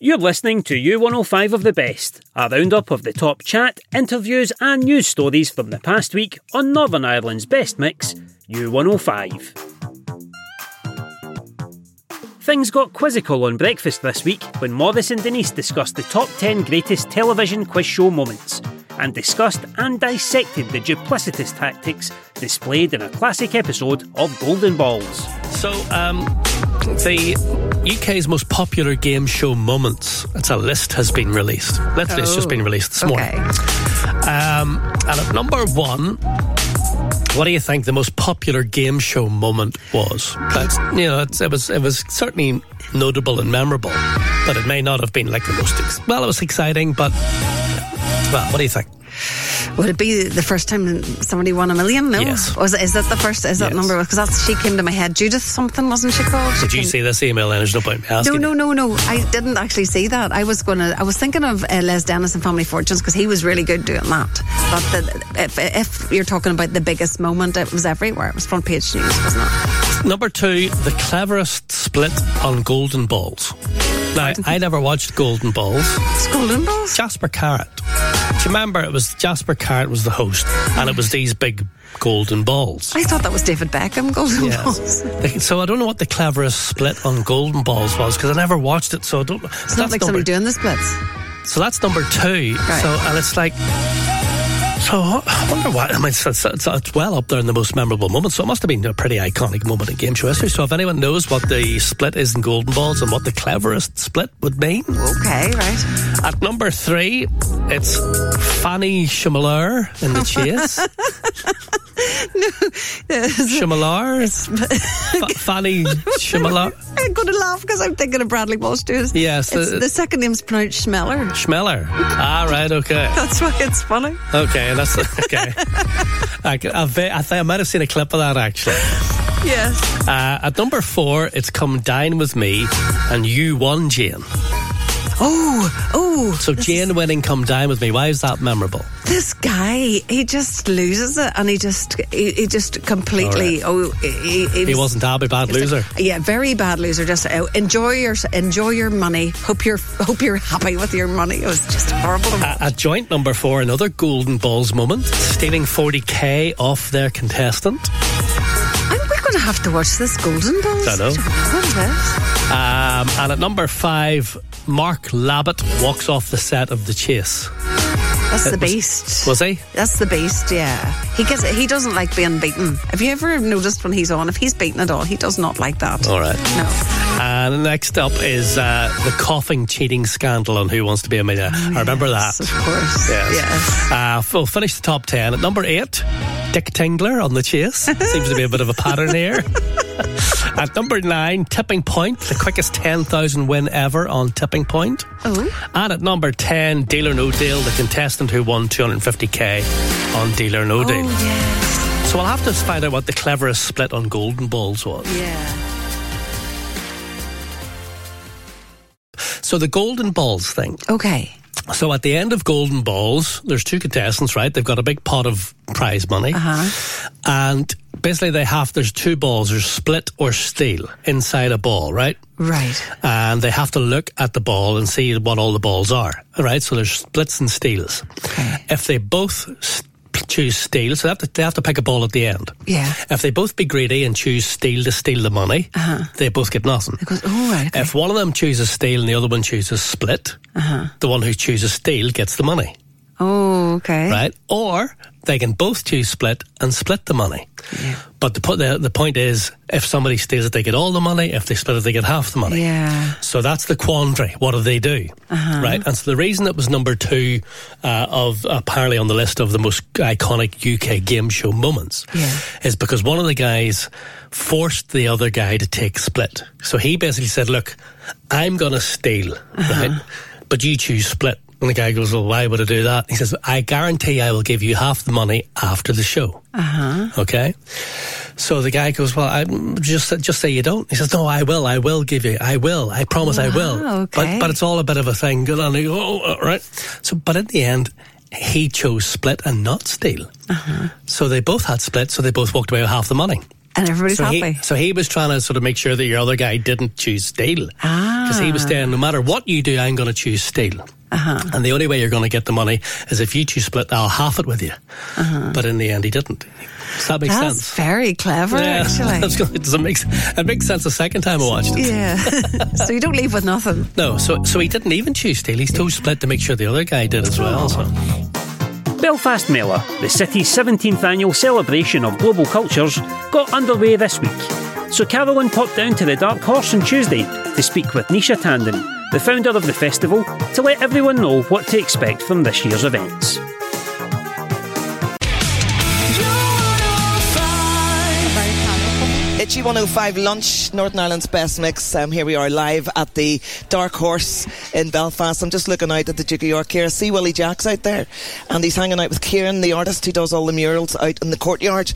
You're listening to U105 of the Best, a roundup of the top chat, interviews, and news stories from the past week on Northern Ireland's best mix, U105. Things got quizzical on breakfast this week when Morris and Denise discussed the top 10 greatest television quiz show moments and discussed and dissected the duplicitous tactics displayed in a classic episode of Golden Balls. So, um, the UK's most popular game show moments. It's a list has been released. Literally, it's just been released this morning. Um, and at number one, what do you think the most popular game show moment was? That's, you know, it was it was certainly notable and memorable, but it may not have been like the most. Ex- well, it was exciting, but well, what do you think? Would it be the first time somebody won a million? No. Yes. Was it, is that the first? Is that Yes. number? Because that's she came to my head. Judith something wasn't she called? She Did you came- see this email? And there's no point No, asking. no, you. no, no. I didn't actually see that. I was gonna. I was thinking of uh, Les Dennis and Family Fortunes because he was really good doing that. But the, if, if you're talking about the biggest moment, it was everywhere. It was front page news, wasn't it? Number two, the cleverest split on Golden Balls. Now, I never watched Golden Balls. It's Golden Balls. Jasper Carrott. Do you remember it was Jasper Carrott was the host, and it was these big golden balls. I thought that was David Beckham. Golden Balls. So I don't know what the cleverest split on Golden Balls was because I never watched it. So I don't. It's not like somebody doing the splits. So that's number two. Right. So and it's like. So I wonder what I mean. It's, it's, it's, well up there in the most memorable moments. So it must have been a pretty iconic moment in game show history. So if anyone knows what the split is in Golden Balls and what the cleverest split would mean, Okay, right. at number three, it's Fanny Chimelaar in the chase. Chimelaar, F- Fanny Chimelaar. I'm going to laugh because I'm thinking of Bradley Walsh too. Yes, the- the second name's pronounced Schmeller. Schmeller. Ah, right, okay. That's why it's funny. Okay, that's okay. I, c- I, ve- I think I might have seen a clip of that actually. Yes. Uh, at number four, it's Come Dine With Me, and you won, Jane. Oh, oh. So Jane winning Come Dine With Me, why is that memorable? This guy, he just loses it, and he just, he, he just completely. Oh, he, he, He wasn't happy, bad just loser. a- yeah, very bad loser. Just uh, enjoy your enjoy your money. Hope you're hope you're happy with your money. It was just horrible. At joint number four, another Golden Balls moment, stealing 40k off their contestant. Going to have to watch this Golden Balls. I know. Um, and at number five, Mark Labbett walks off the set of The Chase. That's the beast. Was he? That's the beast, yeah. He gets he doesn't like being beaten. Have you ever noticed when he's on, if he's beaten at all, he does not like that. All right. No. And next up is uh, the coughing cheating scandal on Who Wants to Be a Millionaire. I remember Oh, Yes, that. Of course. Yes. Yes. Uh, we'll finish the top 10. At number 8, Dick Tingler on the chase. Seems to be a bit of a pattern here. At number 9, Tipping Point, the quickest 10,000 win ever on Tipping Point. Oh. And at number 10, Deal or No Deal, the contestant who won 250k on Deal or No Oh, Deal. yes. So we'll have to find out what the cleverest split on Golden Balls was. Yeah. So the Golden Balls thing. Okay. So at the end of Golden Balls, there's two contestants, right? They've got a big pot of prize money. Uh-huh. And basically they have, there's two balls, there's split or steal inside a ball, right? Right. And they have to look at the ball and see what all the balls are, all right? So there's splits and steals. Okay. If they both s- choose steal, so they have, to, they have to pick a ball at the end. Yeah. If they both be greedy and choose steal to steal the money, they both get nothing. Because, oh, right. Okay. If one of them chooses steal and the other one chooses split, Uh-huh. the one who chooses steal gets the money, oh, okay. right? Or they can both choose split and split the money. Yeah. But the, the, the point is, if somebody steals it, they get all the money. If they split it, they get half the money. Yeah. So that's the quandary. What do they do? Uh-huh. Right. And so the reason it was number two uh, of apparently on the list of the most iconic UK game show moments yeah. is because one of the guys forced the other guy to take split. So he basically said, "Look, I'm going to steal, uh-huh. right? But you choose split." And the guy goes, Well, why would I do that? He says, I guarantee I will give you half the money after the show. Uh-huh. Okay. So the guy goes, Well, I just just say you don't. He says, No, I will. I will give you. I will. I promise wow, I will. Okay. But but it's all a bit of a thing. Good on. Go, oh, right. So, but in the end, he chose split and not steal. Uh-huh. So they both had split. So they both walked away with half the money. And everybody's so happy. He, so he was trying to sort of make sure that your other guy didn't choose steal. Ah. Because he was saying, no matter what you do, I'm going to choose steal. Uh-huh. And the only way you're going to get the money is if you two split, I'll half it with you. Uh-huh. But in the end, he didn't. Does that make that's sense? very clever, yeah, actually. That's. Does it, make, it makes sense the second time I watched it. Yeah. so you don't leave with nothing. No, so so he didn't even choose steal. He chose split to make sure the other guy did as well. So. Belfast Mela, the city's 17th annual celebration of global cultures, got underway this week. So Carolyn popped down to the Dark Horse on Tuesday to speak with Nisha Tandon, the founder of the festival, to let everyone know what to expect from this year's events. U105 Lunch, Northern Ireland's best mix. Um, here we are live at the Dark Horse in Belfast. I'm just looking out at the Duke of York here. I see Willie Jacks out there. And he's hanging out with Kieran, the artist who does all the murals out in the courtyard.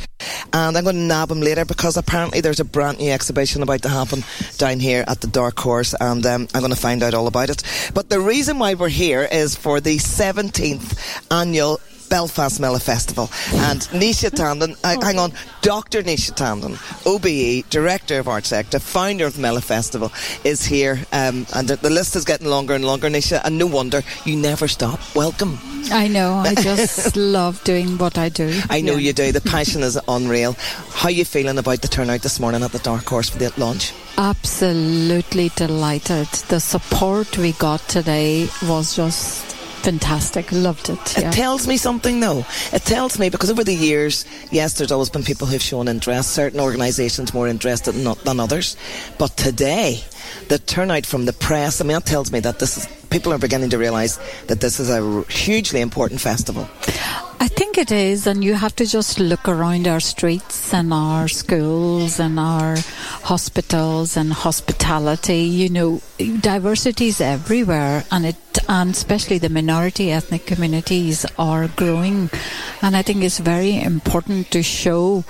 And I'm going to nab him later because apparently there's a brand new exhibition about to happen down here at the Dark Horse. And um, I'm going to find out all about it. But the reason why we're here is for the 17th annual Belfast Mela Festival. And Nisha Tandon, uh, hang on, Dr. Nisha Tandon, OBE, Director of ArtsEkta, founder of the Mela Festival, is here. Um, and the, the, list is getting longer and longer, Nisha, and no wonder you never stop. Welcome. I know, I just love doing what I do. I know yeah. you do. The passion is unreal. How are you feeling about the turnout this morning at the Dark Horse for the launch? Absolutely delighted. The support we got today was just fantastic. Loved it. Yeah. It tells me something, though. It tells me because over the years, yes, there's always been people who've shown interest. Certain organisations more interested than, than others, but today, the turnout from the press. I mean, that tells me that this is people are beginning to realise that this is a hugely important festival. I think it is, and you have to just look around our streets and our schools and our hospitals and hospitality. You know, diversity is everywhere, and it and especially the minority ethnic communities are growing, and I think it's very important to show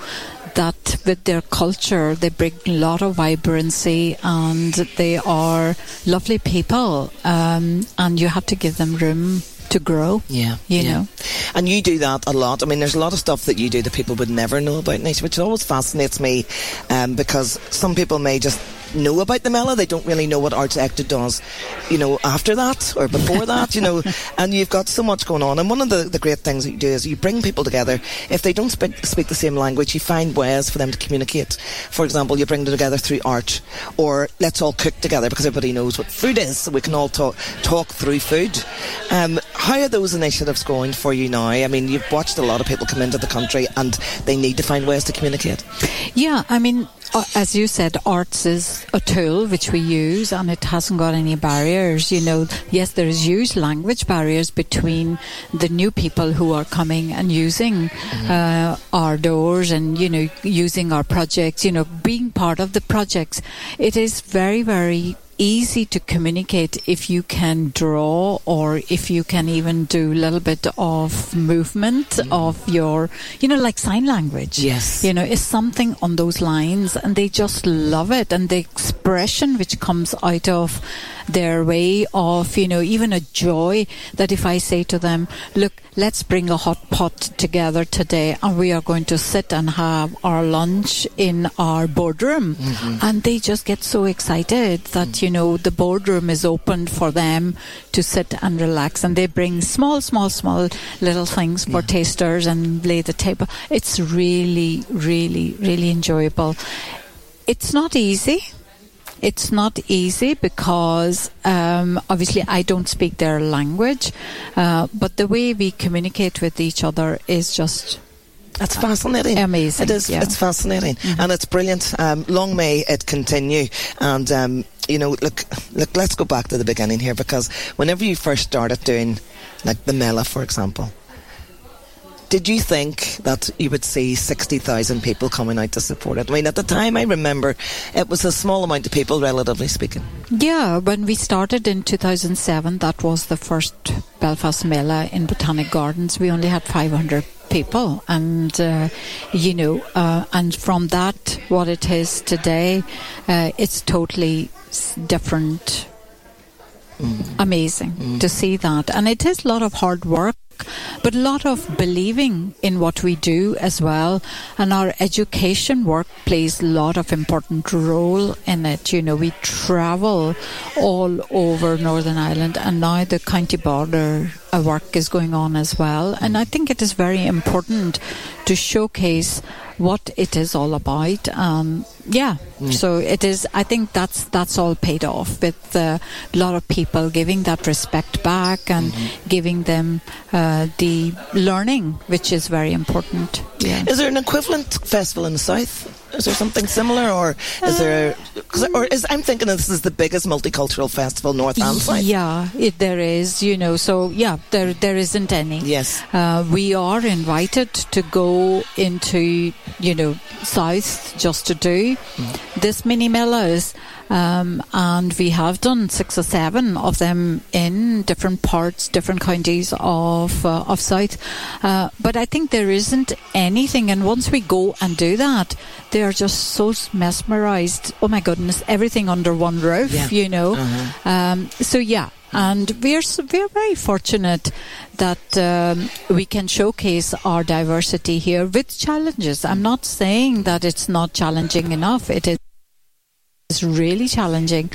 that with their culture they bring a lot of vibrancy and they are lovely people um, and you have to give them room to grow. Yeah. You yeah. know. And you do that a lot. I mean, there's a lot of stuff that you do that people would never know about Nisha, which always fascinates me um, because some people may just know about the Mela. They don't really know what ArtsEkta does, you know, after that or before that, you know. And you've got so much going on. And one of the, the great things that you do is you bring people together. If they don't speak, speak the same language, you find ways for them to communicate. For example, you bring them together through art, or let's all cook together because everybody knows what food is, so we can all talk talk through food. Um, how are those initiatives going for you now? I mean, you've watched a lot of people come into the country and they need to find ways to communicate. Yeah, I mean, as you said, arts is a tool which we use and it hasn't got any barriers. You know, yes, there is huge language barriers between the new people who are coming and using mm-hmm. uh, our doors and, you know, using our projects, you know, being part of the projects. It is very, very easy to communicate if you can draw or if you can even do a little bit of movement mm. of your, you know, like sign language. Yes. You know, it's something on those lines and they just love it. And the expression which comes out of their way of, you know, even a joy that if I say to them, look, let's bring a hot pot together today and we are going to sit and have our lunch in our boardroom. Mm-hmm. And they just get so excited that, mm-hmm. you know, the boardroom is opened for them to sit and relax. And they bring small, small, small little things for yeah. tasters and lay the table. It's really, really, really enjoyable. It's not easy it's not easy because um, obviously I don't speak their language, uh, but the way we communicate with each other is just That's fascinating. Amazing, It is. yeah. It's fascinating, and it's brilliant. Um, long may it continue. And um, you know, look, look. Let's go back to the beginning here because whenever you first started doing, like the Mela, for example. Did you think that you would see 60,000 people coming out to support it? I mean, at the time, I remember it was a small amount of people, relatively speaking. Yeah, when we started in 2007, that was the first Belfast Mela in Botanic Gardens. We only had 500 people, and uh, you know, uh, and from that, what it is today, uh, it's totally different. Amazing to see that, and it is a lot of hard work. But a lot of believing in what we do as well, and our education work plays a lot of important role in it. You know, we travel all over Northern Ireland, and now the county border uh, work is going on as well. And I think it is very important to showcase what it is all about. Um, yeah, so it is. I think that's that's all paid off with uh, a lot of people giving that respect back and giving them uh, the learning, which is very important. Yeah. Is there an equivalent festival in the south? Is there something similar, or is there? Cause, or is I'm thinking this is the biggest multicultural festival north and south. Yeah, it, there is, you know. So yeah, there there isn't any. Yes. Uh, we are invited to go into, you know, south just to do this mini Melas. Um, and we have done six or seven of them in different parts, different counties of uh, of South. Uh, but I think there isn't anything. And once we go and do that, they are just so mesmerised. Oh my goodness, everything under one roof, Yeah. you know. Uh-huh. Um, so yeah, and we're we're very fortunate that um, we can showcase our diversity here with challenges. I'm not saying that it's not challenging enough. It is really challenging,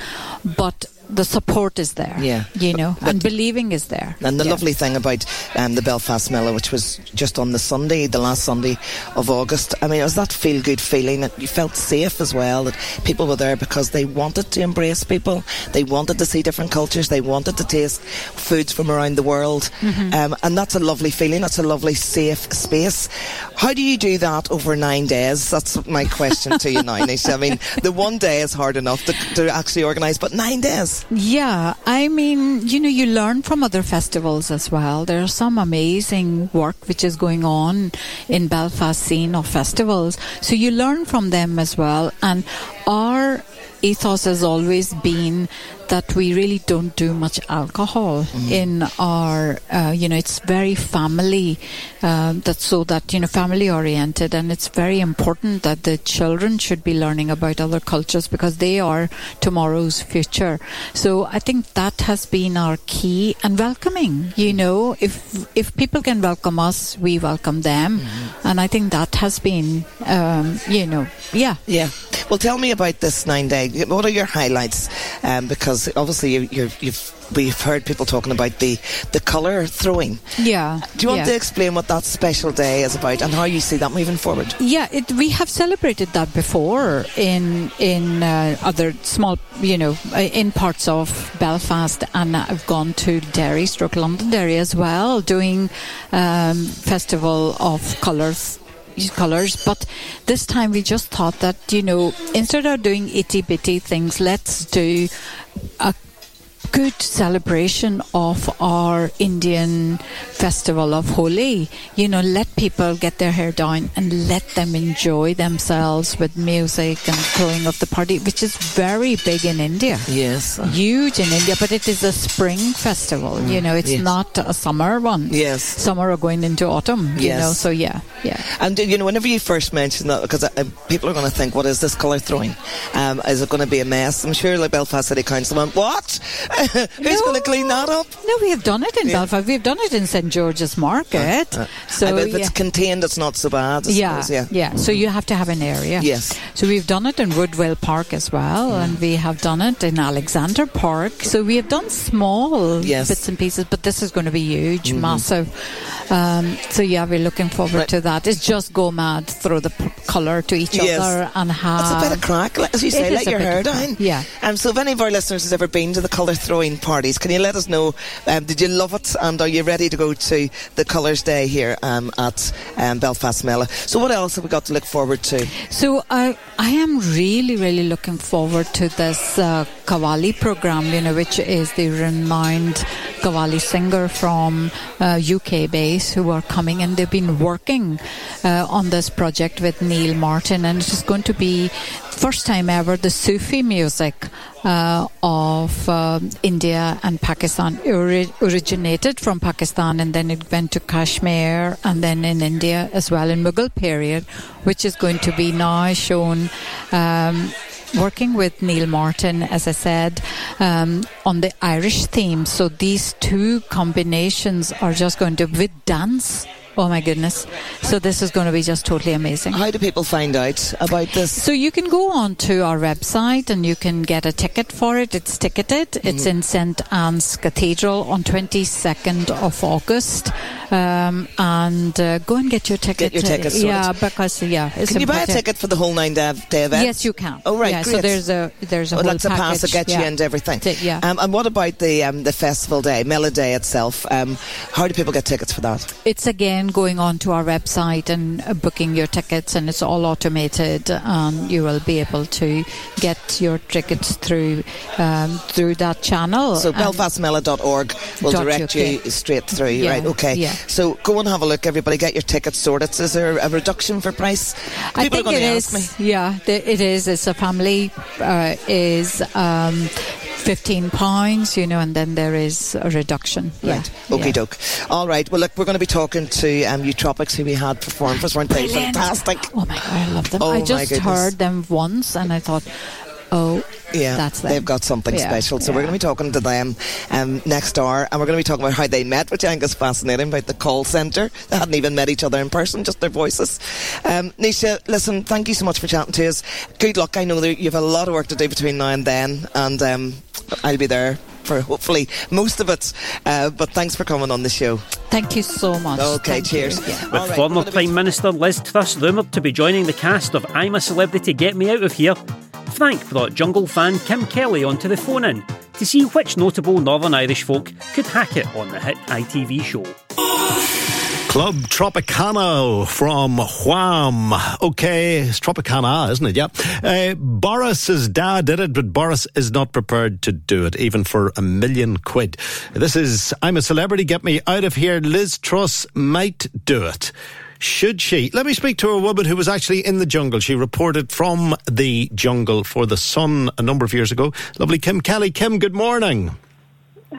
but the support is there. Yeah. you know, But- and believing is there. And the Yeah. lovely thing about um, the Belfast Mela, which was just on the Sunday, the last Sunday of August, I mean, it was that feel good feeling that you felt safe as well, that people were there because they wanted to embrace people, they wanted to see different cultures, they wanted to taste foods from around the world. Mm-hmm. Um, and that's a lovely feeling, that's a lovely safe space. How do you do that over nine days? That's my question to you now, Nisha. I mean, the one day is hard enough to, to actually organise, but nine days. Yeah, I mean, you know, you learn from other festivals as well. There's some amazing work which is going on in Belfast scene of festivals. So you learn from them as well. And our ethos has always been that we really don't do much alcohol in our, uh, you know, it's very family, uh, that's so that, you know, family oriented. And it's very important that the children should be learning about other cultures because they are tomorrow's future. So I think that has been our key and welcoming, you know, if, if people can welcome us, we welcome them. And I think that has been, um, you know, yeah. Yeah. Well, tell me about this nine day. What are your highlights? Um, because obviously you, you've we've heard people talking about the the colour throwing. Yeah. Do you want yeah. to explain what that special day is about and how you see that moving forward? Yeah, it, we have celebrated that before in in uh, other small, you know, uh, in parts of Belfast, and I've gone to Derry, stroke Londonderry as well, doing um, festival of colours. Colors, but this time we just thought that you know instead of doing itty bitty things, let's do a good celebration of our Indian festival of Holi. You know, let people get their hair down and let them enjoy themselves with music and throwing of the party, which is very big in India. Yes. Huge in India, but it is a spring festival. You know, it's yes. not a summer one. Yes. Summer are going into autumn. You Yes. know, so yeah, yeah. And you know, whenever you first mention that, because uh, people are going to think, "What is this colour throwing? Um, is it going to be a mess?" I'm sure, like Belfast City Council went, "What? Who's No. going to clean that up? No, we have done it in Yeah. Belfast. We've done it in St George's Market. Uh, so but if yeah. it's contained, it's not so bad. I yeah, suppose, yeah. So you have to have an area. Yes. So we've done it in Woodvale Park as well, Mm. and we have done it in Alexandra Park. So we have done small Yes. bits and pieces, but this is going to be huge, massive. Um, so yeah, we're looking forward Right. to that. It's just go mad, throw the p- colour to each Yes. other, and have. It's a bit of crack, as you say, let your hair down. yeah. Um, so if any of our listeners has ever been to the colour throwing parties, can you let us know? Um, did you love it? And are you ready to go to the Colours Day here um, at um, Belfast Mela? So what else have we got to look forward to? So I I am really really looking forward to this uh, program, you know, which is the renowned Qawwali singer from uh, UK base who are coming and they've been working uh, on this project with Neil Martin, and it is going to be first time ever the Sufi music. Uh, of um India and Pakistan ori- originated from Pakistan and then it went to Kashmir and then in India as well in Mughal period, which is going to be now shown. Um, Working with Neil Martin, as I said, um, on the Irish theme. So these two combinations are just going to, with dance, oh my goodness. So this is going to be just totally amazing. How do people find out about this? So you can go on to our website and you can get a ticket for it. It's ticketed. It's in St Anne's Cathedral on 22nd of August. Um, and uh, go and get your ticket. Get your tickets sorted. Yeah, because yeah, it's Can you buy a ticket for the whole nine day, day event? Yes, you can. Oh right, Yeah, great. so there's a there's a Oh, whole that's a pass to package, get you yeah. into everything. Ti- yeah. Um, and what about the um, the festival day, Mela Day itself? Um, how do people get tickets for that? It's again going on to our website and uh, booking your tickets, and it's all automated. And you will be able to get your tickets through um, through that channel. So belfastmela.org will direct you straight through, Yeah, right? Okay. yeah. So go and have a look, everybody. Get your tickets sorted. Is there a reduction for price? People I think it is. me. Yeah, it is. It's a family uh, is um, fifteen pounds, you know, and then there is a reduction. Right. Yeah. Okie yeah. doke. All right. Well, look, we're going to be talking to um, Utropics, who we had perform for us, weren't they? Fantastic. Oh my god, I love them. Oh I just heard them once, and I thought, oh, Yeah, that's them. they've got something Yeah, special. So we're going to be talking to them um, next hour, and we're going to be talking about how they met, which I think is fascinating about the call centre. They hadn't even met each other in person, just their voices. Um, Nisha, listen, thank you so much for chatting to us. Good luck. I know that you've a lot of work to do between now and then, and um, I'll be there for hopefully most of it. Uh, but thanks for coming on the show. Thank you so much. Okay, Thank cheers. Yeah. With All right, former we're be- Prime Minister Liz Truss rumoured to be joining the cast of I'm a Celebrity, Get Me Out of Here, Frank brought Jungle fan Kim Kelly onto the phone in to see which notable Northern Irish folk could hack it on the hit ITV show. Club Tropicana from Wham. Okay, it's Tropicana, isn't it? Yeah. Uh, Boris's dad did it, but Boris is not prepared to do it, even for a million quid. This is I'm a Celebrity, Get Me Out of Here. Liz Truss might do it. Should she? Let me speak to a woman who was actually in the jungle. She reported from the jungle for The Sun a number of years ago. Lovely Kim Kelly. Kim, good morning.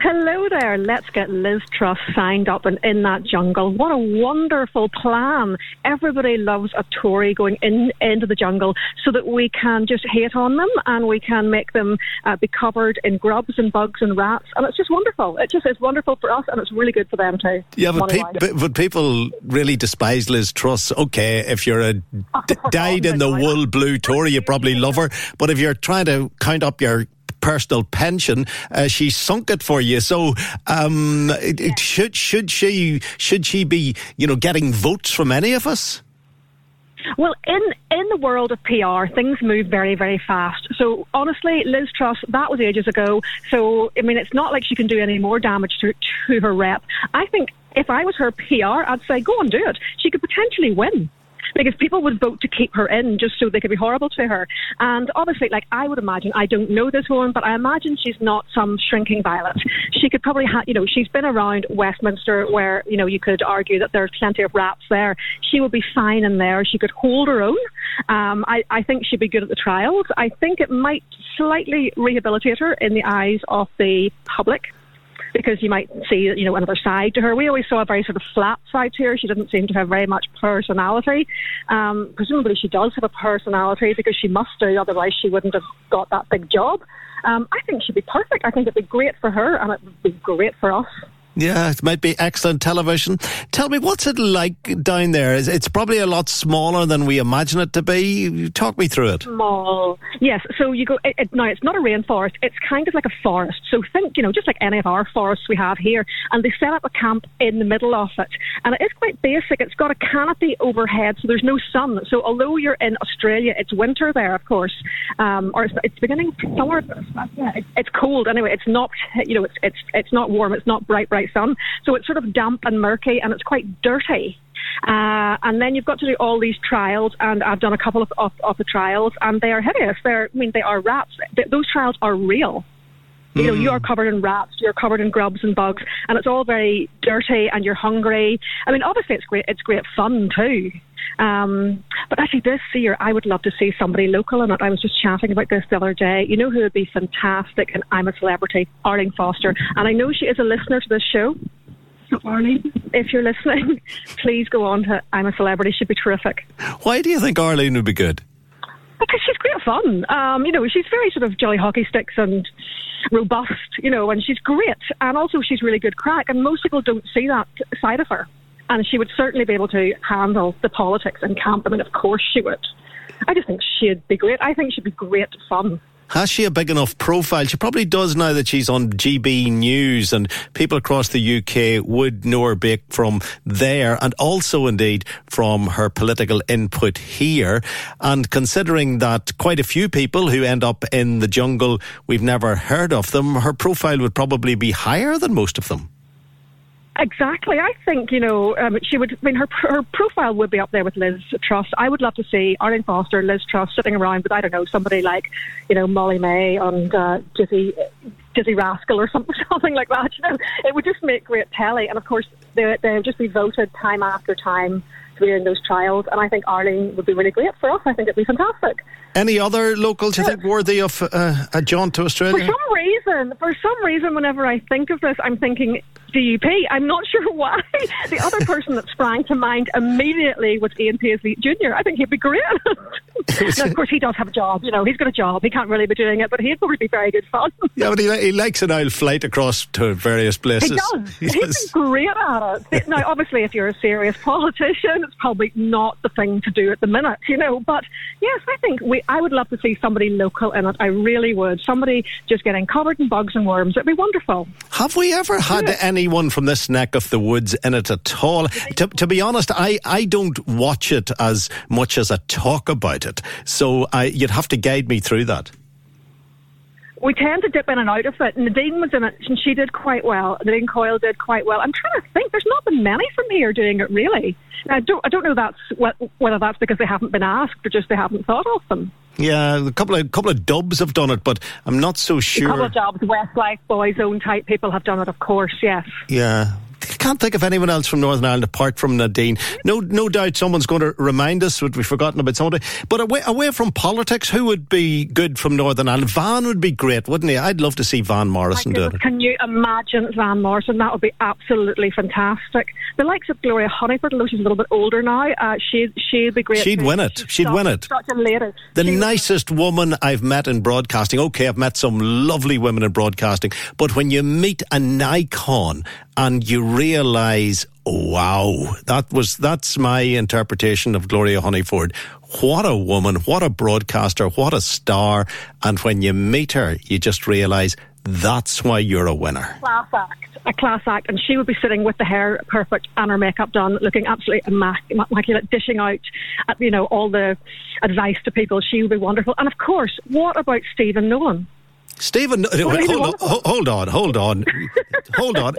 Hello there. Let's get Liz Truss signed up and in that jungle. What a wonderful plan. Everybody loves a Tory going in into the jungle so that we can just hate on them and we can make them uh, be covered in grubs and bugs and rats. And it's just wonderful. It just is wonderful for us and it's really good for them too. Yeah, but, pe- but, people really despise Liz Truss. Okay, if you're a d- dyed in the wool blue Tory, you probably love her. But if you're trying to count up your personal pension, uh, she sunk it for you. So, um, it, it should should she should she be you know getting votes from any of us? Well, in in the world of PR, things move very, very fast. So honestly, Liz Truss, that was ages ago. So I mean, it's not like she can do any more damage to to her rep. I think if I was her PR, I'd say go and do it. She could potentially win. Because people would vote to keep her in just so they could be horrible to her. And obviously, like, I would imagine, I don't know this woman, but I imagine she's not some shrinking violet. She could probably have, you know, she's been around Westminster where, you know, you could argue that there's plenty of rats there. She would be fine in there. She could hold her own. Um, I, I think she'd be good at the trials. I think it might slightly rehabilitate her in the eyes of the public. Because you might see, you know, another side to her. We always saw a very sort of flat side to her. She didn't seem to have very much personality. Um, presumably, she does have a personality because she must do, otherwise, she wouldn't have got that big job. Um, I think she'd be perfect. I think it'd be great for her, and it would be great for us. Yeah, it might be excellent television. Tell me, what's it like down there? It's probably a lot smaller than we imagine it to be. Talk me through it. Small, yes. So you go. It, it, now it's not a rainforest. It's kind of like a forest. So think, you know, just like any of our forests we have here, and they set up a camp in the middle of it, and it is quite basic. It's got a canopy overhead, so there's no sun. So although you're in Australia, it's winter there, of course, um, or it's, it's beginning summer. It's cold anyway. It's not, you know, it's it's it's not warm. It's not bright, bright sun. So it's sort of damp and murky and it's quite dirty. Uh, and then you've got to do all these trials, and I've done a couple of, of, of the trials, and they are hideous. They're, I mean, they are rats. Those trials are real. You know, you are mm. covered in rats, you're covered in grubs and bugs, and it's all very dirty, and you're hungry. I mean, obviously, it's great. It's great fun too. Um, but actually, this year, I would love to see somebody local in it. I was just chatting about this the other day. You know who would be fantastic, and I'm a celebrity, Arlene Foster. And I know she is a listener to this show. So, Arlene, if you're listening, please go on to I'm a Celebrity. She'd be terrific. Why do you think Arlene would be good? Because she's great fun. Um, you know, she's very sort of jolly hockey sticks and robust, you know, and she's great. And also, she's really good crack. And most people don't see that side of her and she would certainly be able to handle the politics and camp. I mean, of course she would. I just think she'd be great. I think she'd be great fun. Has she a big enough profile? She probably does now that she's on GB News and people across the UK would know her big from there and also indeed from her political input here. And considering that quite a few people who end up in the jungle, we've never heard of them, her profile would probably be higher than most of them. Exactly. I think, you know, um, she would, I mean, her, her profile would be up there with Liz Truss. I would love to see Arlene Foster, Liz Truss sitting around with, I don't know, somebody like, you know, Molly-Mae and uh, Dizzee, Dizzee Rascal or something, something like that. You know, it would just make great telly. And of course, they, they would just be voted time after time during those trials. And I think Arlene would be really great for us. I think it'd be fantastic. Any other locals you think worthy of uh, a jaunt to Australia? For some reason, for some reason, whenever I think of this, I'm thinking DUP. I'm not sure why. The other person that sprang to mind immediately was Ian Paisley Jr. I think he'd be great. now, of course, he does have a job. You know, he's got a job. He can't really be doing it, but he'd probably be very good fun. yeah, but he, he likes an old flight across to various places. He does. He he's great at it. now, obviously, if you're a serious politician, it's probably not the thing to do at the minute, you know. But yes, I think we. I would love to see somebody local in it. I really would. Somebody just getting covered in bugs and worms. It'd be wonderful. Have we ever had yeah. anyone from this neck of the woods in it at all? To, to be honest, I, I don't watch it as much as I talk about it. So I, you'd have to guide me through that we tend to dip in and out of it. Nadine was in it, and she did quite well. Nadine Coyle did quite well. I'm trying to think. There's not been many from here doing it, really. I don't, I don't know that's whether that's because they haven't been asked or just they haven't thought of them. Yeah, a couple of couple of dubs have done it, but I'm not so sure. A couple of dubs, Westlife, Boyzone type people have done it, of course. Yes. Yeah, can't think of anyone else from Northern Ireland apart from Nadine. No, no doubt someone's going to remind us. Would we've forgotten about somebody? But away, away from politics, who would be good from Northern Ireland? Van would be great, wouldn't he? I'd love to see Van Morrison do it. Can you imagine Van Morrison? That would be absolutely fantastic. The likes of Gloria Hunniford, although she's a little bit older now, uh, she she'd be great. She'd win it. She'd win it. Such a lady. The she nicest woman I've met in broadcasting. Okay, I've met some lovely women in broadcasting, but when you meet an icon and you realise, wow, that was that's my interpretation of Gloria Hunniford. What a woman! What a broadcaster! What a star! And when you meet her, you just realise that's why you're a winner. Class act, a class act, and she would be sitting with the hair perfect and her makeup done, looking absolutely immaculate, dishing out, uh, you know, all the advice to people. She would be wonderful. And of course, what about Stephen Nolan? Stephen, hold on, hold on, hold on, hold on.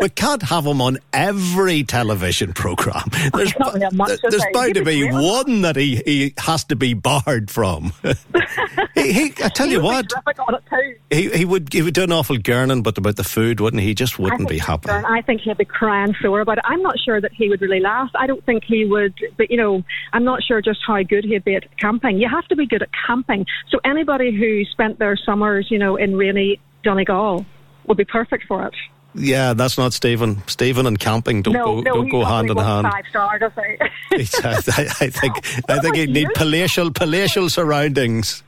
We can't have him on every television program. There's, there's bound to be one that he, he has to be barred from. he, he, I tell he you what, he, he would he would do an awful gurning, but about the food, wouldn't he? He just wouldn't be happy. I think he'd be crying sore about it. I'm not sure that he would really laugh. I don't think he would, but you know, I'm not sure just how good he'd be at camping. You have to be good at camping. So anybody who spent their summers, you know, in rainy Donegal would be perfect for it. Yeah, that's not Stephen. Stephen and camping don't no, go no, don't go hand in hand. Five star, does he? I, I think I think you need palatial palatial surroundings.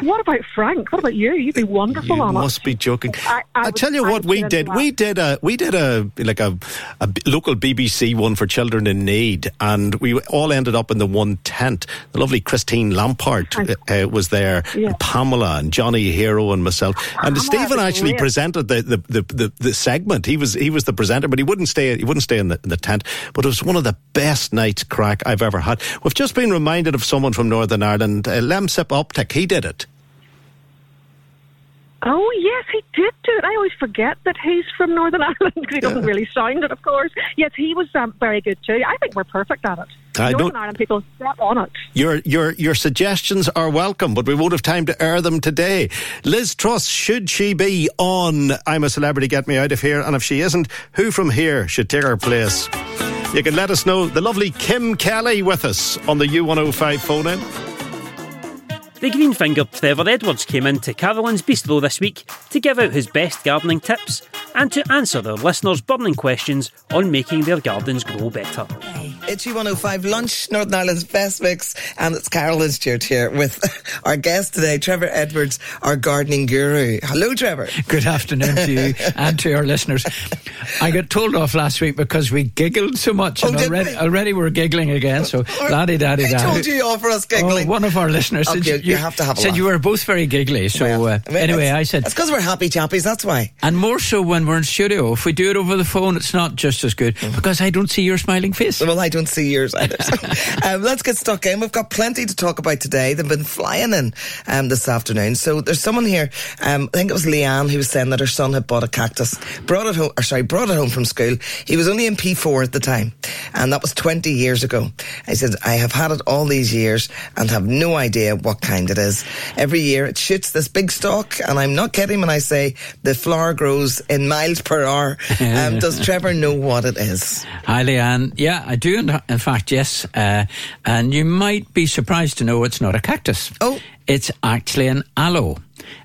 What about Frank? What about you? You'd be wonderful You on must it. be joking. I- I would- tell you what we did. We did a we did a like a, a local BBC one for children in need, and we all ended up in the one tent. The lovely Christine Lampard uh, was there, Yeah. and Pamela and Johnny Hero and myself. and Pamela Stephen actually great. presented the, the, the, the, the segment. He was he was the presenter, but he wouldn't stay. He wouldn't stay in the, in the tent. But it was one of the best nights crack I've ever had. We've just been reminded of someone from Northern Ireland, uh, Lembit Öpik. He did it. Oh yes, he did do it. I always forget that he's from Northern Ireland because he doesn't really sound it. Of course, yes, he was um, very good too. I think we're perfect at it. I Northern don't- Ireland people step on it. Your your your suggestions are welcome, but we won't have time to air them today. Liz Truss, should she be on I'm a Celebrity, Get Me Out of Here? And if she isn't, who from here should take her place? You can let us know. The lovely Kim Kelly with us on the U105 phone in. The green fingered Trevor Edwards came into Carolyn's Bistro this week to give out his best gardening tips and to answer their listeners' burning questions on making their gardens grow better. It's U105 Lunch, Northern Ireland's best mix, and it's Carolyn Stewart here with our guest today, Trevor Edwards, our gardening guru. Hello, Trevor. Good afternoon to you and to our listeners. I got told off last week because we giggled so much, Oh, and already, we? already we're giggling again. So, laddie daddy I da. told you off for us giggling. Oh, one of our listeners Okay, said you have to have a said laugh. you were both very giggly. So Well, uh, I mean, anyway, I said, It's because we're happy chappies, that's why. and more so when we're in studio. If we do it over the phone, it's not just as good Mm. because I don't see your smiling face. Well, I don't see yours either. So, um, let's get stuck in. We've got plenty to talk about today. They've been flying in um, this afternoon. So there's someone here. Um, I think it was Leanne who was saying that her son had bought a cactus, brought it home. Or sorry, brought it home from school. He was only in P4 at the time, and that was 20 years ago. I said I have had it all these years and have no idea what kind it is. Every year it shoots this big stalk, and I'm not kidding when I say the flower grows in miles per hour. Um, does Trevor know what it is? Hi, Leanne. Yeah, I do. In, in fact, yes. Uh, and you might be surprised to know it's not a cactus. Oh. It's actually an aloe.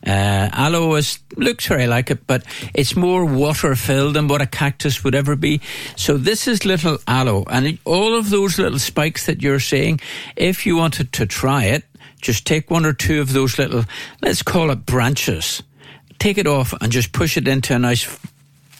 Uh, aloe is, looks very like it, but it's more water filled than what a cactus would ever be. So this is little aloe. And all of those little spikes that you're seeing, if you wanted to try it, just take one or two of those little, let's call it branches. Take it off and just push it into a nice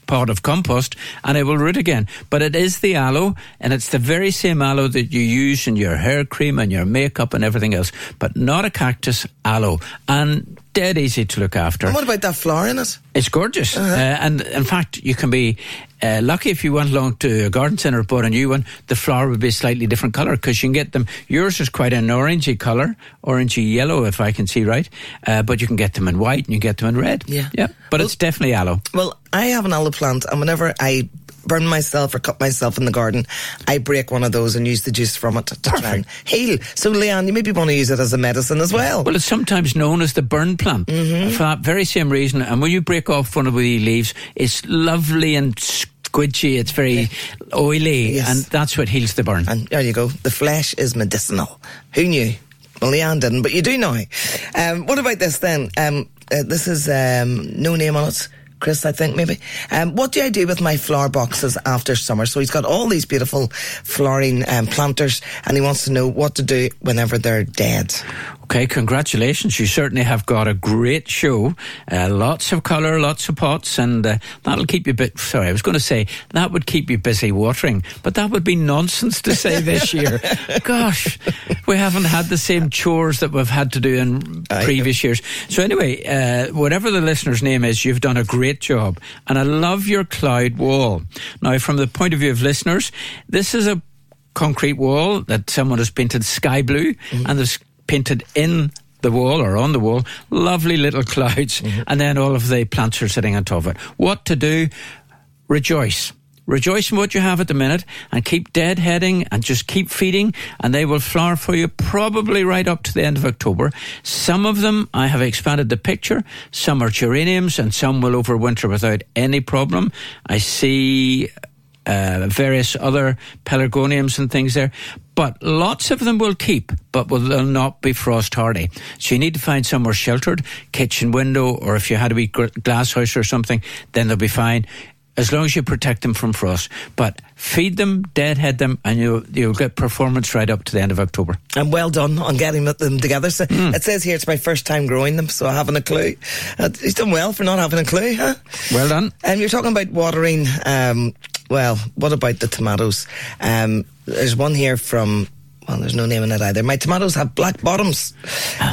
pot of compost and it will root again. But it is the aloe and it's the very same aloe that you use in your hair cream and your makeup and everything else, but not a cactus aloe and dead easy to look after. And what about that flower in it? It's gorgeous. uh and in fact, you can be uh, lucky if you went along to a garden centre and bought a new one, the flower would be a slightly different colour because you can get them. Yours is quite an orangey colour, orangey yellow, if I can see right. Uh, but you can get them in white and you get them in red. Yeah. Yeah. But Well- it's definitely aloe. Well, I have an aloe plant, and whenever I burn myself or cut myself in the garden, I break one of those and use the juice from it to try and heal. So, Leanne, you maybe want to use it as a medicine as well. Well, it's sometimes known as the burn plant Mm-hmm. for that very same reason. And when you break off one of the leaves, it's lovely and squidgy. It's very oily, Yes. and that's what heals the burn. and there you go. The flesh is medicinal. Who knew? Well, Leanne didn't, but you do now. Um, what about this then? Um, uh, this is um, no name on it. Chris, I think maybe. Um, what do I do with my flower boxes after summer? So he's got all these beautiful flowering um, planters, and he wants to know what to do whenever they're dead. Okay, congratulations. You certainly have got a great show. Uh, lots of colour, lots of pots, and uh, that'll keep you bit. Sorry, I was going to say that would keep you busy watering, but that would be nonsense to say this year. Gosh, we haven't had the same chores that we've had to do in previous years. So, anyway, uh, whatever the listener's name is, you've done a great job. And I love your cloud wall. Now, from the point of view of listeners, this is a concrete wall that someone has painted sky blue and there's painted in the wall or on the wall lovely little clouds mm-hmm. and then all of the plants are sitting on top of it what to do rejoice Rejoice in what you have at the minute and keep deadheading and just keep feeding and they will flower for you probably right up to the end of October. Some of them, I have expanded the picture. Some are geraniums and some will overwinter without any problem. I see uh, various other pelargoniums and things there. But lots of them will keep, but will they'll not be frost hardy. So you need to find somewhere sheltered, kitchen window, or if you had to be glass house or something, then they'll be fine as long as you protect them from frost. But feed them, deadhead them, and you, you'll get performance right up to the end of October. And well done on getting them together. So mm. It says here it's my first time growing them, so I haven't a clue. Uh, he's done well for not having a clue, huh? Well done. And um, you're talking about watering. Um, well, what about the tomatoes? Um, there's one here from well, there's no name in it either. My tomatoes have black bottoms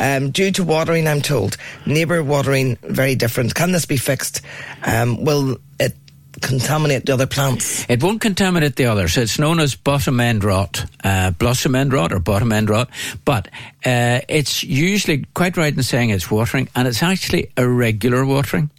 um, due to watering, I'm told. Neighbour watering, very different. Can this be fixed? Um, will it contaminate the other plants? It won't contaminate the others. It's known as bottom end rot, uh, blossom end rot or bottom end rot, but uh, it's usually quite right in saying it's watering, and it's actually irregular watering.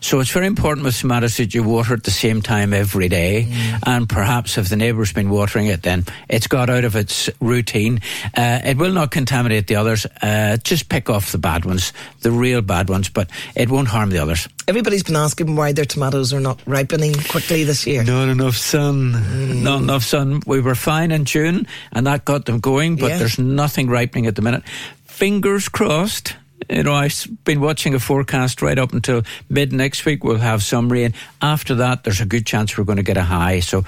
So it's very important with tomatoes that you water at the same time every day. Mm. And perhaps if the neighbour's been watering it, then it's got out of its routine. Uh, it will not contaminate the others. Uh, just pick off the bad ones, the real bad ones, but it won't harm the others. Everybody's been asking why their tomatoes are not ripening quickly this year. Not enough sun. Mm. Not enough sun. We were fine in June, and that got them going, but yeah. there's nothing ripening at the minute. Fingers crossed you know, I've been watching a forecast right up until mid next week. We'll have some rain. After that, there's a good chance we're going to get a high. So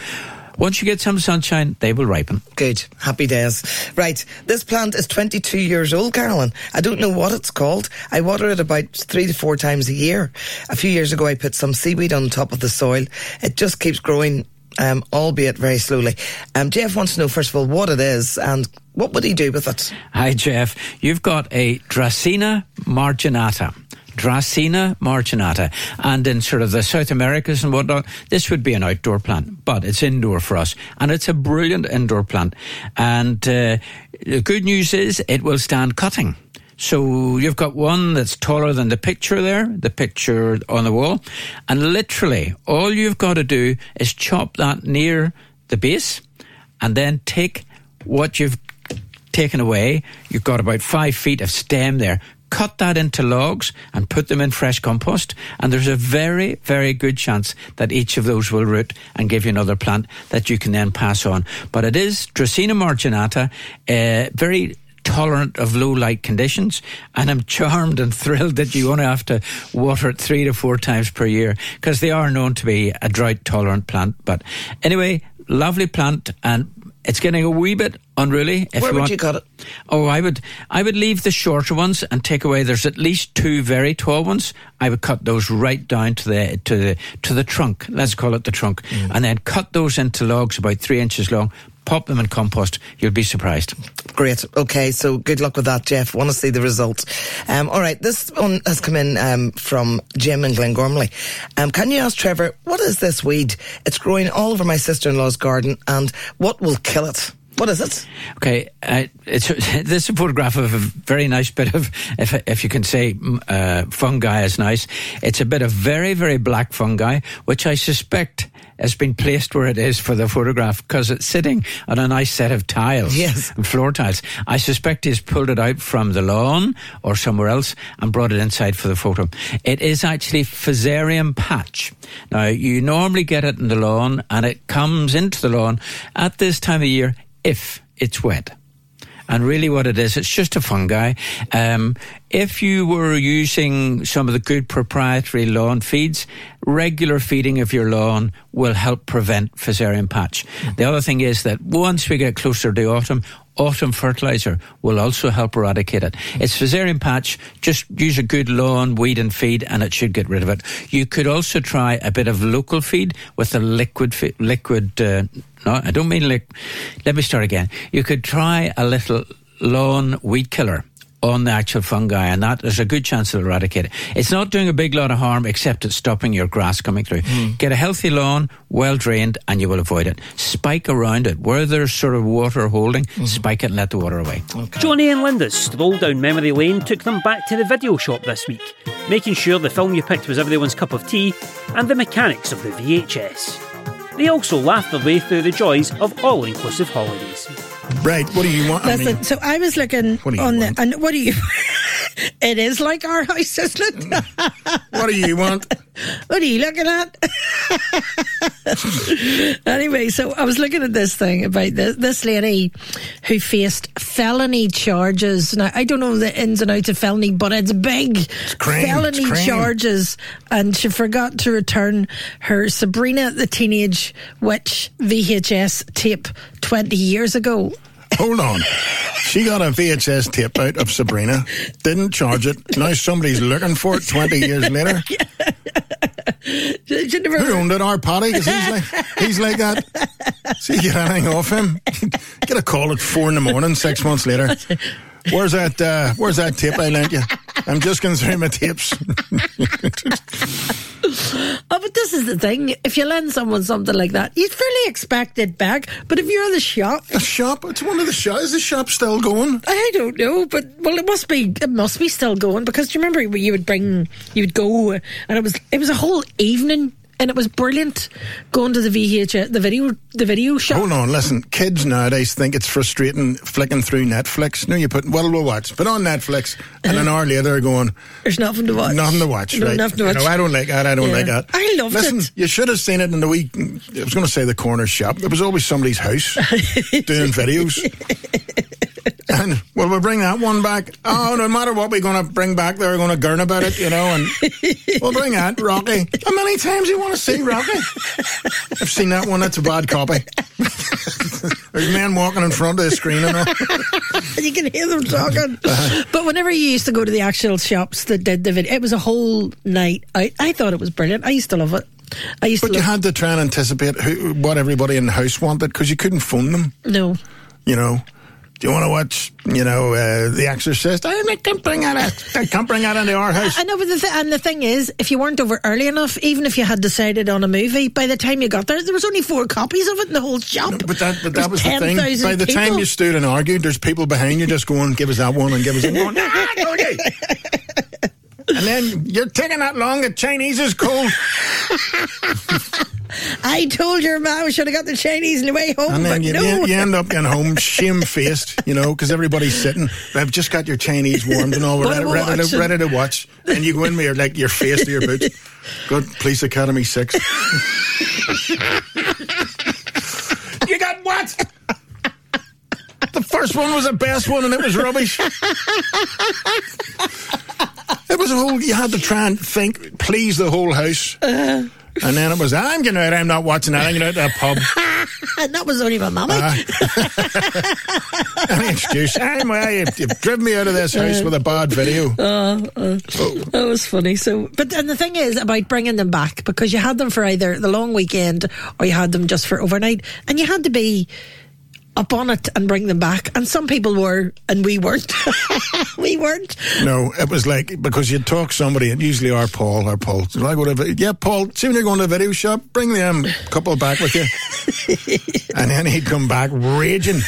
once you get some sunshine, they will ripen. Good. Happy days. Right. This plant is 22 years old, Carolyn. I don't know what it's called. I water it about three to four times a year. A few years ago, I put some seaweed on top of the soil. It just keeps growing um, albeit very slowly. Um, Jeff wants to know, first of all, what it is and what would he do with it? Hi, Jeff. You've got a Dracaena marginata. Dracaena marginata. And in sort of the South Americas and whatnot, this would be an outdoor plant, but it's indoor for us. And it's a brilliant indoor plant. And uh, the good news is it will stand cutting. So you've got one that's taller than the picture there, the picture on the wall. And literally, all you've got to do is chop that near the base and then take what you've taken away. You've got about five feet of stem there. Cut that into logs and put them in fresh compost. And there's a very, very good chance that each of those will root and give you another plant that you can then pass on. But it is Dracaena marginata, uh, very tolerant of low light conditions. And I'm charmed and thrilled that you only have to water it three to four times per year because they are known to be a drought tolerant plant. But anyway, lovely plant and it's getting a wee bit unruly. If Where you would want. you cut it? Oh, I would, I would leave the shorter ones and take away. There's at least two very tall ones. I would cut those right down to the to the to the trunk. Let's call it the trunk, mm. and then cut those into logs about three inches long pop them in compost. You'll be surprised. Great. Okay, so good luck with that, Jeff. Want to see the results. Um, all right, this one has come in um, from Jim in Glengormley. Um, can you ask Trevor, what is this weed? It's growing all over my sister in law's garden, and what will kill it? What is it? Okay, uh, it's this is a photograph of a very nice bit of, if if you can say, uh, fungi is nice. It's a bit of very very black fungi, which I suspect has been placed where it is for the photograph because it's sitting on a nice set of tiles yes. floor tiles. I suspect he's pulled it out from the lawn or somewhere else and brought it inside for the photo. It is actually Fusarium patch. Now, you normally get it in the lawn and it comes into the lawn at this time of year if it's wet. And really, what it is, it's just a fungi. Um, if you were using some of the good proprietary lawn feeds, regular feeding of your lawn will help prevent fusarium patch. Mm-hmm. The other thing is that once we get closer to autumn, autumn fertilizer will also help eradicate it. It's fusarium patch. Just use a good lawn weed and feed, and it should get rid of it. You could also try a bit of local feed with a liquid liquid. Uh, no, I don't mean like. Let me start again. You could try a little lawn weed killer on the actual fungi, and that there's a good chance it'll eradicate it. It's not doing a big lot of harm except it's stopping your grass coming through. Mm. Get a healthy lawn, well drained, and you will avoid it. Spike around it. Where there's sort of water holding, mm. spike it and let the water away. Okay. Johnny and Linda's stroll down memory lane took them back to the video shop this week, making sure the film you picked was everyone's cup of tea and the mechanics of the VHS. They also laughed their way through the joys of all inclusive holidays. Right. What do you want? Listen, I mean, so I was looking on the and what do you? it is like our house, isn't it? Mm. what do you want? what are you looking at? anyway, so I was looking at this thing about this, this lady who faced felony charges. Now, I don't know the ins and outs of felony, but it's big. It's crime, felony it's charges. And she forgot to return her Sabrina the Teenage Witch VHS tape 20 years ago. Hold on. She got a VHS tape out of Sabrina, didn't charge it. Now somebody's looking for it 20 years later. She never- Who owned it? Our Paddy? he's like, he's like that. See, you get anything off him. Get a call at four in the morning, six months later. Where's that, uh, where's that tape I lent you? I'm just going to through my tapes. Oh, but this is the thing. If you lend someone something like that, you'd fully expect it back. But if you're in the shop, the shop, it's one of the shops. Is the shop still going? I don't know, but well, it must be. It must be still going because do you remember when you would bring, you would go, and it was it was a whole evening, and it was brilliant going to the VHS, the video, the video shop. Hold on, listen. Kids nowadays think it's frustrating flicking through Netflix. No, you put, well, we'll watch. Put on Netflix, and uh-huh. an hour later they're going, There's nothing to watch. Nothing to watch, No, right? nothing to You watch. know, I don't like that. I don't Yeah. like that. I loved Listen, it. Listen, you should have seen it in the week. I was going to say the corner shop. There was always somebody's house doing videos. and well, we'll bring that one back. Oh, no matter what we're going to bring back, they're going to gurn about it, you know. And we'll bring that Rocky. How many times you want to see Rocky? I've seen that one. That's a bad copy. There's men walking in front of the screen and all. you can hear them talking. Uh-huh. But whenever you used to go to the actual shops that did the video, it was a whole night out. I thought it was brilliant. I used to love it. I used But to you had to try and anticipate who, what everybody in the house wanted because you couldn't phone them. No. You know, do you want to watch, you know, uh, The Exorcist? I can't bring that. out. I can't bring that into our house. I know, but the th- and the thing is, if you weren't over early enough, even if you had decided on a movie, by the time you got there, there was only four copies of it in the whole shop. But that, but that was the thing. By the time you stood and argued, there's people behind you just going, "Give us that one and give us that one." Ah, and then you're taking that long. The Chinese is cold. I told your mom we should have got the Chinese on the way home, And but then you, no. you, you end up getting home shamefaced, you know, because everybody's sitting. They've just got your Chinese warmed and all, What ready, am I ready, to, ready to watch. And you go in with your, like, your face to your boots. Good Police Academy 6. you got what? The first one was the best one and it was rubbish. It was a whole, you had to try and think, please the whole house. Uh-huh. And then it was, I'm getting out, I'm not watching that, I'm getting out to a pub. and that was only my mama. Uh, Any excuse. Well, you've, you've driven me out of this house with a bad video. Uh, uh, That was funny. So, but and the thing is about bringing them back because you had them for either the long weekend or you had them just for overnight, and you had to be up on it and bring them back. And some people were, and we weren't. we weren't. No, it was like because you'd talk somebody, and usually our Paul, our Paul, like whatever. Yeah, Paul. See when you're going to the video shop, bring them um, couple back with you, and then he'd come back raging.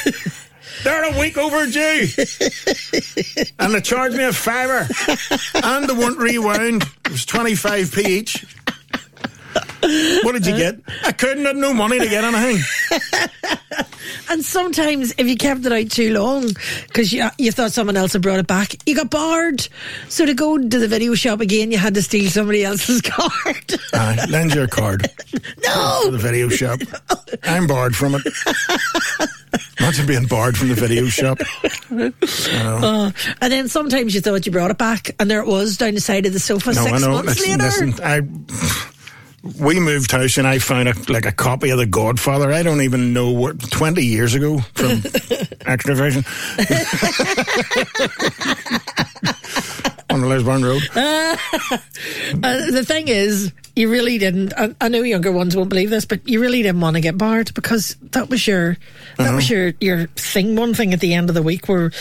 They're a week overdue, and they charged me a fiver, and they weren't rewound. It was twenty five p each. What did you get? I couldn't have no money to get anything. And sometimes, if you kept it out too long because you, you thought someone else had brought it back, you got barred. So to go to the video shop again, you had to steal somebody else's card. Aye, lend your card. No. To the video shop. I'm barred from it. Imagine being barred from the video shop. Uh, and then sometimes you thought you brought it back, and there it was down the side of the sofa No, six months later. listen, I. We moved house and I found a, like a copy of The Godfather. I don't even know what twenty years ago from Xtra-vision on the Lisburn Road. Uh, uh, the thing is, you really didn't. I, I know younger ones won't believe this, but you really didn't want to get barred because that was your that was your your thing. One thing at the end of the week, where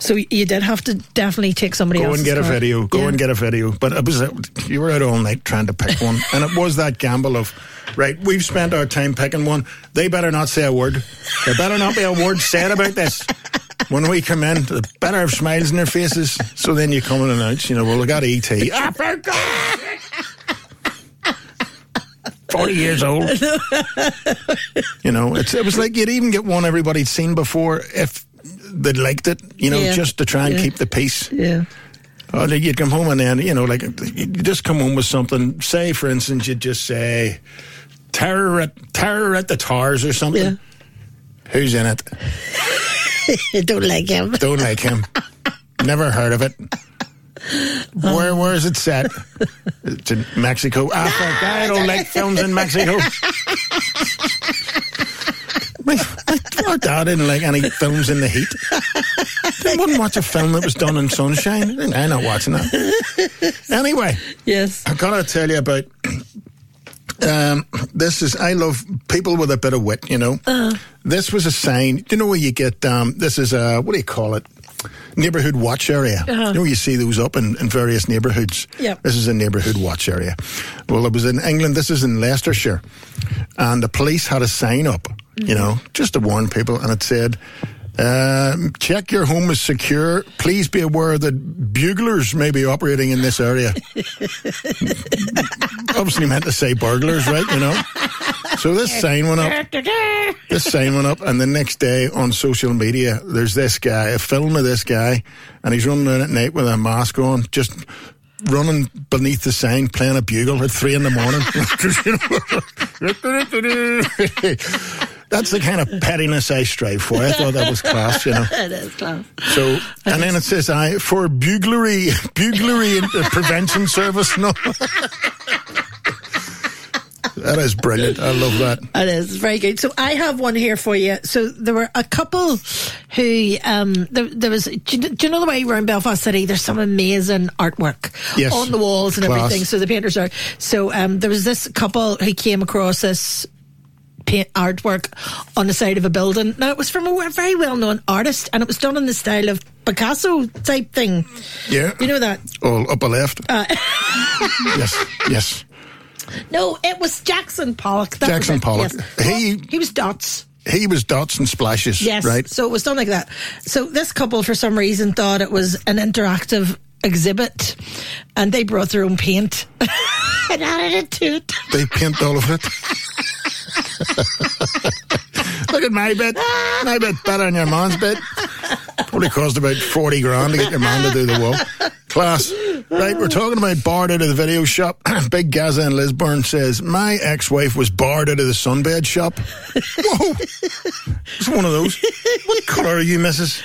so you did have to definitely take somebody Go else's and get a video. Go Yeah. and get a video. But it was you were out all night trying to pick one, and it was that gamble of. Right, we've spent our time picking one. They better not say a word. There better not be a word said about this. When we come in, the better have smiles in their faces. So then you come in and announce, you know, well, we got ET. Ah, for God! 40 years old. you know, it's, it was like you'd even get one everybody'd seen before if they'd liked it, you know, Yeah. just to try and Yeah. keep the peace. Yeah. Oh, you'd come home and then, you know, like you just come home with something. Say, for instance, you'd just say, terror at, terror at the towers or something. Yeah. Who's in it? Don't like him. Don't like him. Never heard of it. Where where is it set? It's in Mexico. Ah, fuck, I don't like films in Mexico. my, my, dad didn't like any films in the heat. They wouldn't watch a film that was done in sunshine. I'm not watching that. Anyway, Yes. I gotta tell you about. Um, this is I love people with a bit of wit. You know, this was a sign. Do you know where you get? Um, this is a what do you call it? Neighborhood watch area. Uh-huh. You know, you see those up in, in various neighborhoods. Yep. This is a neighborhood watch area. Well, it was in England. This is in Leicestershire, and the police had a sign up. You know, just to warn people, and it said. Um, check your home is secure. Please be aware that buglers may be operating in this area. Obviously meant to say burglars, right? You know. So this sign went up. This sign went up, and the next day on social media, there's this guy, a film of this guy, and he's running around at night with a mask on, just running beneath the sign, playing a bugle at three in the morning. That's the kind of pettiness I strive for. I thought that was class, you know. It is class. So, and then it says, "I for buglery, buglery prevention service." No, that is brilliant. I love that. It is very good. So I have one here for you. So there were a couple who um there, there was. Do you, do you know the way around Belfast City? There's some amazing artwork Yes. on the walls and Class. everything. So the painters are. So um there was this couple who came across this paint artwork on the side of a building. Now it was from a very well known artist, and it was done in the style of Picasso type thing. Yeah, You know that? all upper left. Uh, yes, yes. No, it was Jackson Pollock. That was Jackson it, Pollock. yes. He he was dots. he was dots and splashes. Yes. right. So it was done like that. So this couple, for some reason, thought it was an interactive exhibit, and they brought their own paint and added it to it. They paint all of it. Look at my bit. My bit better than your man's bit. Probably cost about 40 grand to get your man to do the wall. Class. Right, we're talking about barred out of the video shop. Big Gaza in Lisburn says, My ex wife was barred out of the sunbed shop. Whoa! It's one of those. What colour are you, missus?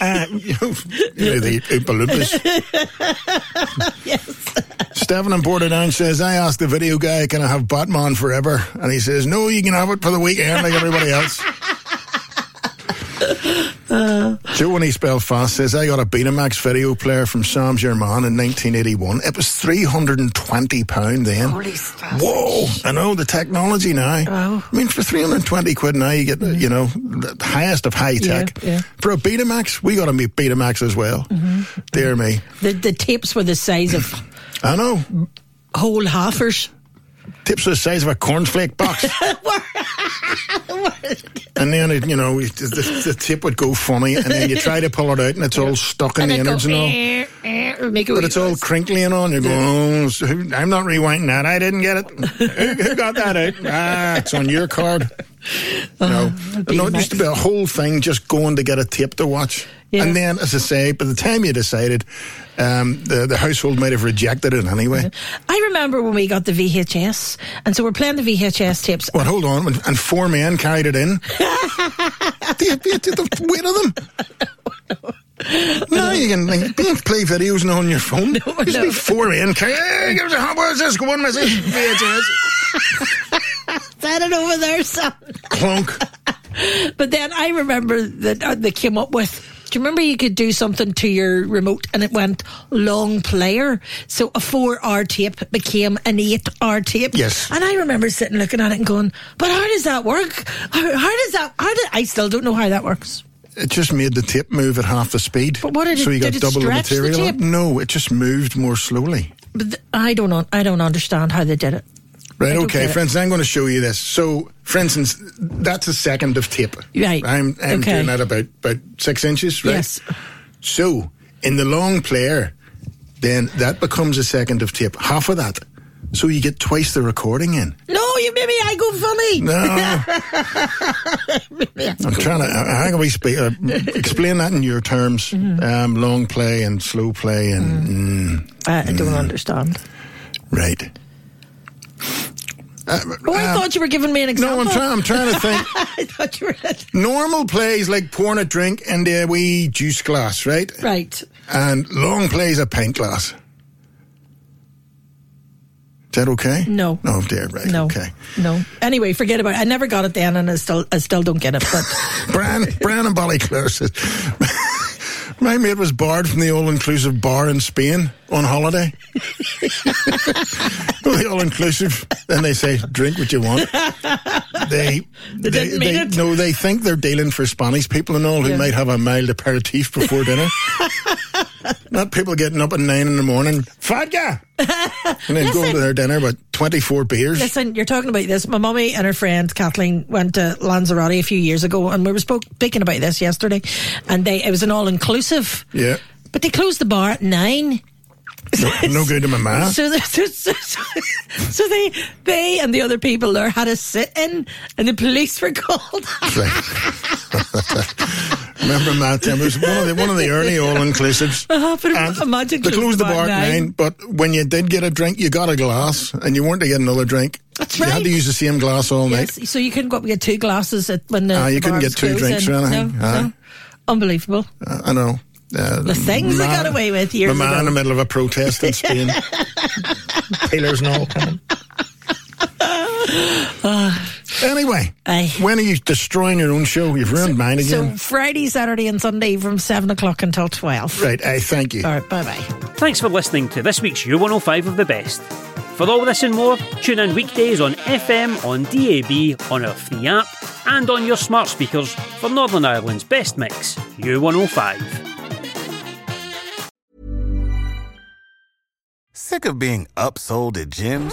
Uh, you know, you know, the Oompa Loompas. Stephen in Portadown says, I asked the video guy, can I have Batman forever? And he says, no, you can have it for the weekend like everybody else. Joe in East Belfast says, I got a Betamax video player from Sam Germain in 1981. It was £320 then. Holy stuff. Whoa! I know the technology now. Wow. I mean, for 320 quid now, you get, you know, the highest of high tech. Yeah, yeah. For a Betamax, we got a Betamax as well. Mm-hmm. Dear me. The, the tapes were the size of I know. whole halfers. Tips the size of a cornflake box. and then, it, you know, the, the, tip would go funny, and then you try to pull it out, and it's all stuck in And the go, innards and all. eh, eh, make it But it's all crinkly and on. You're going, oh, I'm not rewinding that. I didn't get it. who, who got that out? Ah, it's on your card. No, no, it used to be a whole thing just going to get a tape to watch. Yeah. And then, as I say, by the time you decided, um, the, the household might have rejected it anyway. I remember when we got the VHS, and so we're playing the VHS tapes. Well, hold on. And four men carried it in. the, the, the weight of them. No, you can like, play videos now on your phone. No, to no. be four men. Hey, give us a hot. This going, Mrs. VHS? Set it over there, son. Clunk. But then I remember that uh, they came up with. Do you remember you could do something to your remote and it went long player? So a four hour tape became an eight hour tape. Yes. And I remember sitting looking at it and going, but how does that work? How, how does that, how did, I still don't know how that works. It just made the tape move at half the speed. But what did so it- you got double the stretch the material. tape? no, it just moved more slowly. But th- I don't. I don't understand how they did it. Right, okay, get it. for instance, I'm going to show you this. So, for instance, that's a second of tape. Right, I'm, I'm okay. doing that about, about six inches, right? Yes. So, in the long player, then that becomes a second of tape. Half of that. So you get twice the recording in. No, you made me I go funny. No. I'm trying to. How can we speak? Uh, explain that in your terms. Mm-hmm. Um, long play and slow play and. Mm, I, I don't understand. right. Uh, Oh, I um, thought you were giving me an example. No, I'm trying. I'm trying to think. I thought you were. Normal plays like pouring a drink in the wee juice glass, right? Right. And long plays a pint glass. Is that okay? No. No, dear, right. No. Okay. No. Anyway, forget about it. I never got it then, and I still, I still don't get it. But Brian, Brian and Ballyclare says, my mate was barred from the all-inclusive bar in Spain on holiday. the all-inclusive, and they say, drink what you want. They, They mean it. No, they think they're dealing for Spanish people and all who Yeah. might have a mild aperitif before dinner. Not people getting up at nine in the morning, vodka, and then going to their dinner with 24 beers. listen, you're talking about this. My mummy and her friend Kathleen went to Lanzarote a few years ago, and we were spoke, speaking about this yesterday. And they it was an all inclusive, Yeah. but they closed the bar at nine. No, no good to my mouth. So, the- so, so, so, so they they and the other people there had a sit in, and the police were called. Remember, Matt? It was one of the, one of the early all inclusives. Uh, but imagine They closed the bar at at nine, but when you did get a drink, you got a glass, and you weren't to get another drink. That's You had to use the same glass all night. Yes, so you couldn't go up and get two glasses at, when the Ah, you the couldn't get two closed drinks or anything. No, Ah. no. Unbelievable. Uh, I know. Uh, The things they man- got away with years The man ago. in the middle of a protest in Spain. Taylors and all coming. Anyway, Aye. when are you destroying your own show? You've ruined mine again. So. Friday, Saturday, and Sunday from seven o'clock until twelve. right, I thank you. All right. Bye bye. Thanks for listening to this week's U105 of the Best. For all this and more, tune in weekdays on FM, on DAB, on our free app, and on your smart speakers for Northern Ireland's best mix, U105. Sick of being upsold at gyms?